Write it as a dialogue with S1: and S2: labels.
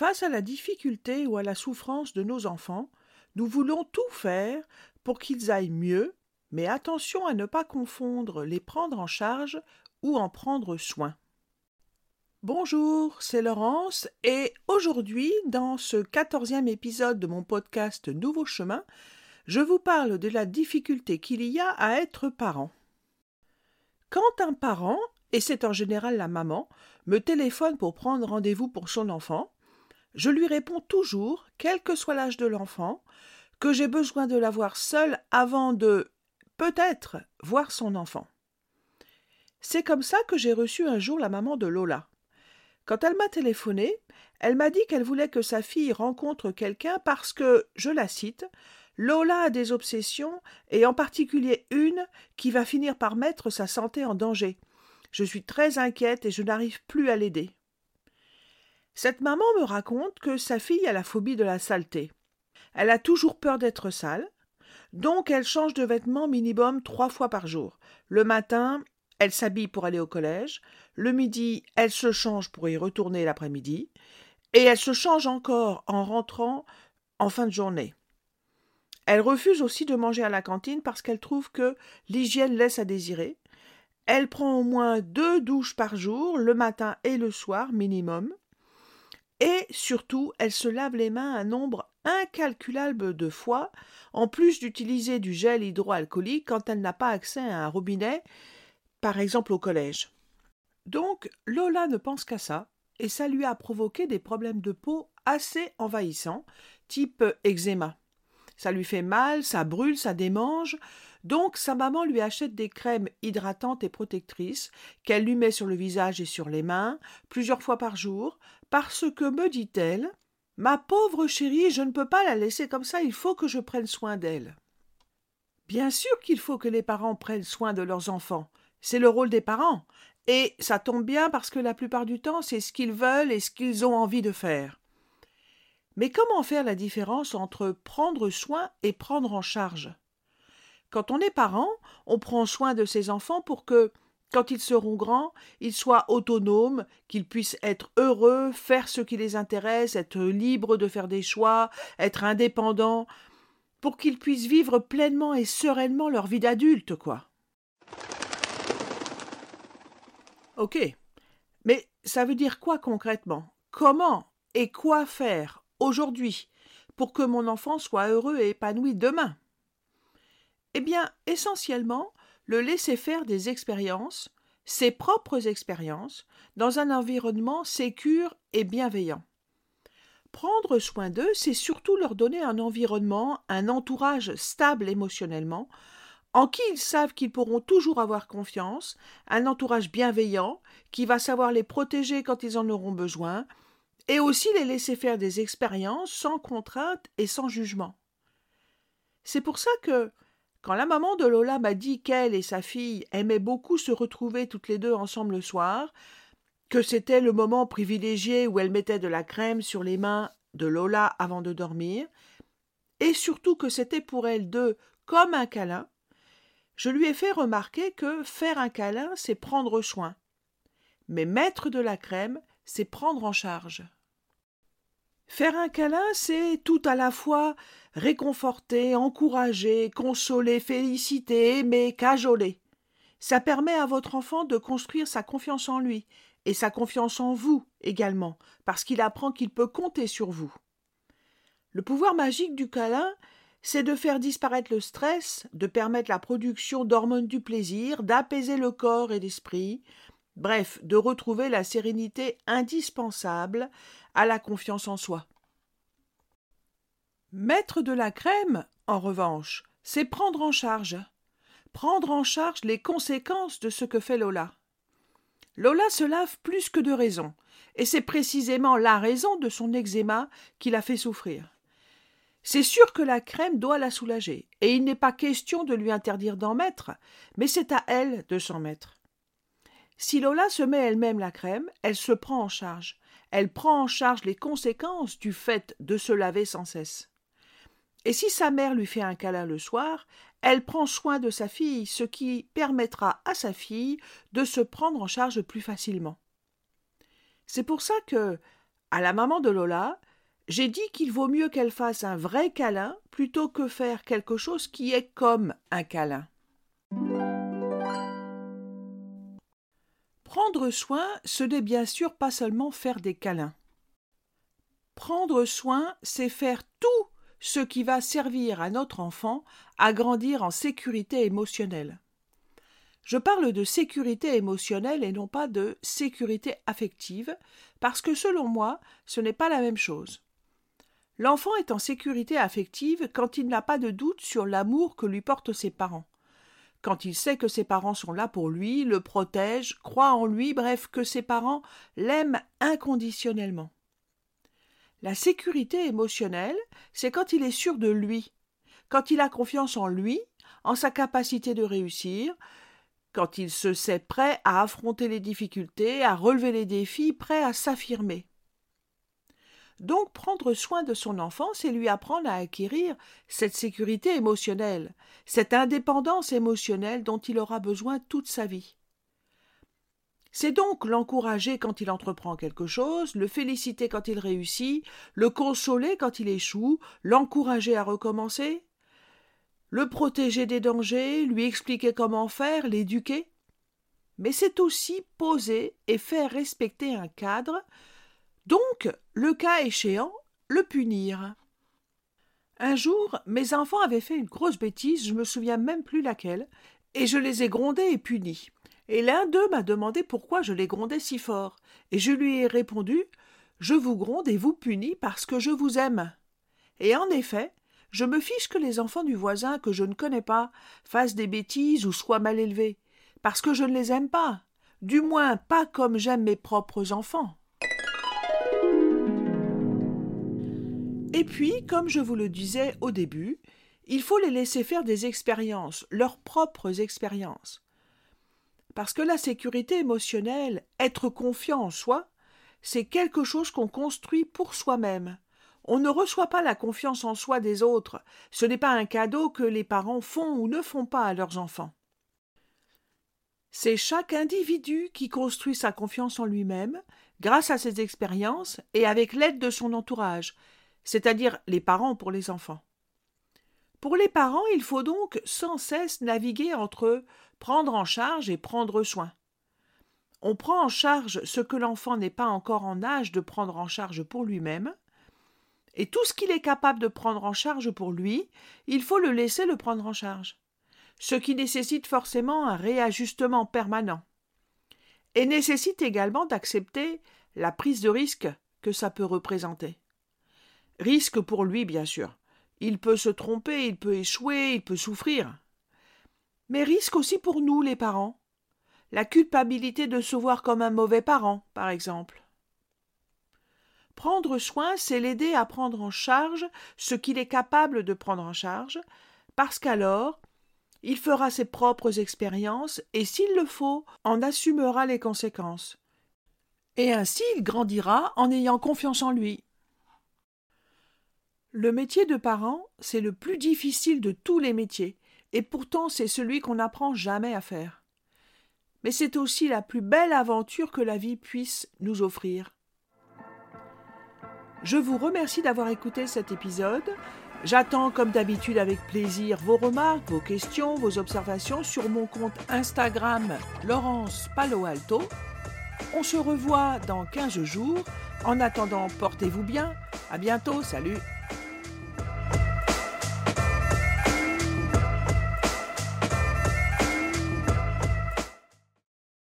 S1: Face à la difficulté ou à la souffrance de nos enfants, nous voulons tout faire pour qu'ils aillent mieux, mais attention à ne pas confondre les prendre en charge ou en prendre soin. Bonjour, c'est Laurence et aujourd'hui, dans ce quatorzième épisode de mon podcast Nouveau chemin, je vous parle de la difficulté qu'il y a à être parent. Quand un parent, et c'est en général la maman, me téléphone pour prendre rendez-vous pour son enfant, je lui réponds toujours, quel que soit l'âge de l'enfant, que j'ai besoin de la voir seule avant de peut-être voir son enfant. C'est comme ça que j'ai reçu un jour la maman de Lola. Quand elle m'a téléphoné, elle m'a dit qu'elle voulait que sa fille rencontre quelqu'un parce que, je la cite, Lola a des obsessions, et en particulier une qui va finir par mettre sa santé en danger. Je suis très inquiète et je n'arrive plus à l'aider. Cette maman me raconte que sa fille a la phobie de la saleté. Elle a toujours peur d'être sale, donc elle change de vêtements minimum trois fois par jour. Le matin, elle s'habille pour aller au collège. Le midi, elle se change pour y retourner l'après-midi. Et elle se change encore en rentrant en fin de journée. Elle refuse aussi de manger à la cantine parce qu'elle trouve que l'hygiène laisse à désirer. Elle prend au moins deux douches par jour, le matin et le soir minimum. Et surtout, elle se lave les mains un nombre incalculable de fois, en plus d'utiliser du gel hydroalcoolique quand elle n'a pas accès à un robinet par exemple au collège. Donc Lola ne pense qu'à ça, et ça lui a provoqué des problèmes de peau assez envahissants, type eczéma. Ça lui fait mal, ça brûle, ça démange, donc sa maman lui achète des crèmes hydratantes et protectrices qu'elle lui met sur le visage et sur les mains plusieurs fois par jour, parce que, me dit-elle, Ma pauvre chérie, je ne peux pas la laisser comme ça, il faut que je prenne soin d'elle. Bien sûr qu'il faut que les parents prennent soin de leurs enfants, c'est le rôle des parents. Et ça tombe bien parce que la plupart du temps, c'est ce qu'ils veulent et ce qu'ils ont envie de faire. Mais comment faire la différence entre prendre soin et prendre en charge? Quand on est parent, on prend soin de ses enfants pour que, quand ils seront grands, ils soient autonomes, qu'ils puissent être heureux, faire ce qui les intéresse, être libres de faire des choix, être indépendants, pour qu'ils puissent vivre pleinement et sereinement leur vie d'adulte, quoi. Ok. Mais ça veut dire quoi concrètement? Comment et quoi faire aujourd'hui pour que mon enfant soit heureux et épanoui demain? Eh bien, essentiellement, le laisser faire des expériences, ses propres expériences, dans un environnement sécure et bienveillant. Prendre soin d'eux, c'est surtout leur donner un environnement, un entourage stable émotionnellement, en qui ils savent qu'ils pourront toujours avoir confiance, un entourage bienveillant qui va savoir les protéger quand ils en auront besoin, et aussi les laisser faire des expériences sans contrainte et sans jugement. C'est pour ça que, quand la maman de Lola m'a dit qu'elle et sa fille aimaient beaucoup se retrouver toutes les deux ensemble le soir, que c'était le moment privilégié où elle mettait de la crème sur les mains de Lola avant de dormir, et surtout que c'était pour elles deux comme un câlin, je lui ai fait remarquer que faire un câlin, c'est prendre soin. Mais mettre de la crème, c'est prendre en charge. Faire un câlin, c'est tout à la fois réconforter, encourager, consoler, féliciter, aimer, cajoler. Ça permet à votre enfant de construire sa confiance en lui et sa confiance en vous également, parce qu'il apprend qu'il peut compter sur vous. Le pouvoir magique du câlin, c'est de faire disparaître le stress, de permettre la production d'hormones du plaisir, d'apaiser le corps et l'esprit, bref, de retrouver la sérénité indispensable à la confiance en soi. Mettre de la crème, en revanche, c'est prendre en charge. Prendre en charge les conséquences de ce que fait Lola. Lola se lave plus que de raison, et c'est précisément la raison de son eczéma qui la fait souffrir. C'est sûr que la crème doit la soulager, et il n'est pas question de lui interdire d'en mettre, mais c'est à elle de s'en mettre. Si Lola se met elle-même la crème, elle se prend en charge. Elle prend en charge les conséquences du fait de se laver sans cesse. Et si sa mère lui fait un câlin le soir, elle prend soin de sa fille, ce qui permettra à sa fille de se prendre en charge plus facilement. C'est pour ça que, À la maman de Lola, j'ai dit qu'il vaut mieux qu'elle fasse un vrai câlin plutôt que faire quelque chose qui est comme un câlin. Prendre soin, ce n'est bien sûr pas seulement faire des câlins. Prendre soin, c'est faire tout ce qui va servir à notre enfant à grandir en sécurité émotionnelle. Je parle de sécurité émotionnelle et non pas de sécurité affective, parce que selon moi, ce n'est pas la même chose. L'enfant est en sécurité affective quand il n'a pas de doute sur l'amour que lui portent ses parents quand il sait que ses parents sont là pour lui, le protègent, croit en lui, bref, que ses parents l'aiment inconditionnellement. La sécurité émotionnelle, c'est quand il est sûr de lui, quand il a confiance en lui, en sa capacité de réussir, quand il se sait prêt à affronter les difficultés, à relever les défis, prêt à s'affirmer. Donc prendre soin de son enfant, c'est lui apprendre à acquérir cette sécurité émotionnelle, cette indépendance émotionnelle dont il aura besoin toute sa vie. C'est donc l'encourager quand il entreprend quelque chose, le féliciter quand il réussit, le consoler quand il échoue, l'encourager à recommencer, le protéger des dangers, lui expliquer comment faire, l'éduquer. Mais c'est aussi poser et faire respecter un cadre donc, le cas échéant, le punir. Un jour, mes enfants avaient fait une grosse bêtise, je me souviens même plus laquelle, et je les ai grondés et punis. Et l'un d'eux m'a demandé pourquoi je les grondais si fort, et je lui ai répondu Je vous gronde et vous punis parce que je vous aime. Et en effet, je me fiche que les enfants du voisin que je ne connais pas fassent des bêtises ou soient mal élevés, parce que je ne les aime pas, du moins pas comme j'aime mes propres enfants. Et puis, comme je vous le disais au début, il faut les laisser faire des expériences, leurs propres expériences. Parce que la sécurité émotionnelle, être confiant en soi, c'est quelque chose qu'on construit pour soi-même. On ne reçoit pas la confiance en soi des autres, ce n'est pas un cadeau que les parents font ou ne font pas à leurs enfants. C'est chaque individu qui construit sa confiance en lui-même, grâce à ses expériences et avec l'aide de son entourage, c'est-à-dire les parents pour les enfants. Pour les parents, il faut donc sans cesse naviguer entre prendre en charge et prendre soin. On prend en charge ce que l'enfant n'est pas encore en âge de prendre en charge pour lui-même, et tout ce qu'il est capable de prendre en charge pour lui, il faut le laisser le prendre en charge, ce qui nécessite forcément un réajustement permanent, et nécessite également d'accepter la prise de risque que ça peut représenter. Risque pour lui, bien sûr. Il peut se tromper, il peut échouer, il peut souffrir. Mais risque aussi pour nous, les parents. La culpabilité de se voir comme un mauvais parent, par exemple. Prendre soin, c'est l'aider à prendre en charge ce qu'il est capable de prendre en charge, parce qu'alors, il fera ses propres expériences et, s'il le faut, en assumera les conséquences. Et ainsi il grandira en ayant confiance en lui. Le métier de parent, c'est le plus difficile de tous les métiers, et pourtant c'est celui qu'on n'apprend jamais à faire. Mais c'est aussi la plus belle aventure que la vie puisse nous offrir. Je vous remercie d'avoir écouté cet épisode. J'attends comme d'habitude avec plaisir vos remarques, vos questions, vos observations sur mon compte Instagram Laurence Palo Alto. On se revoit dans 15 jours. En attendant, portez-vous bien. À bientôt. Salut.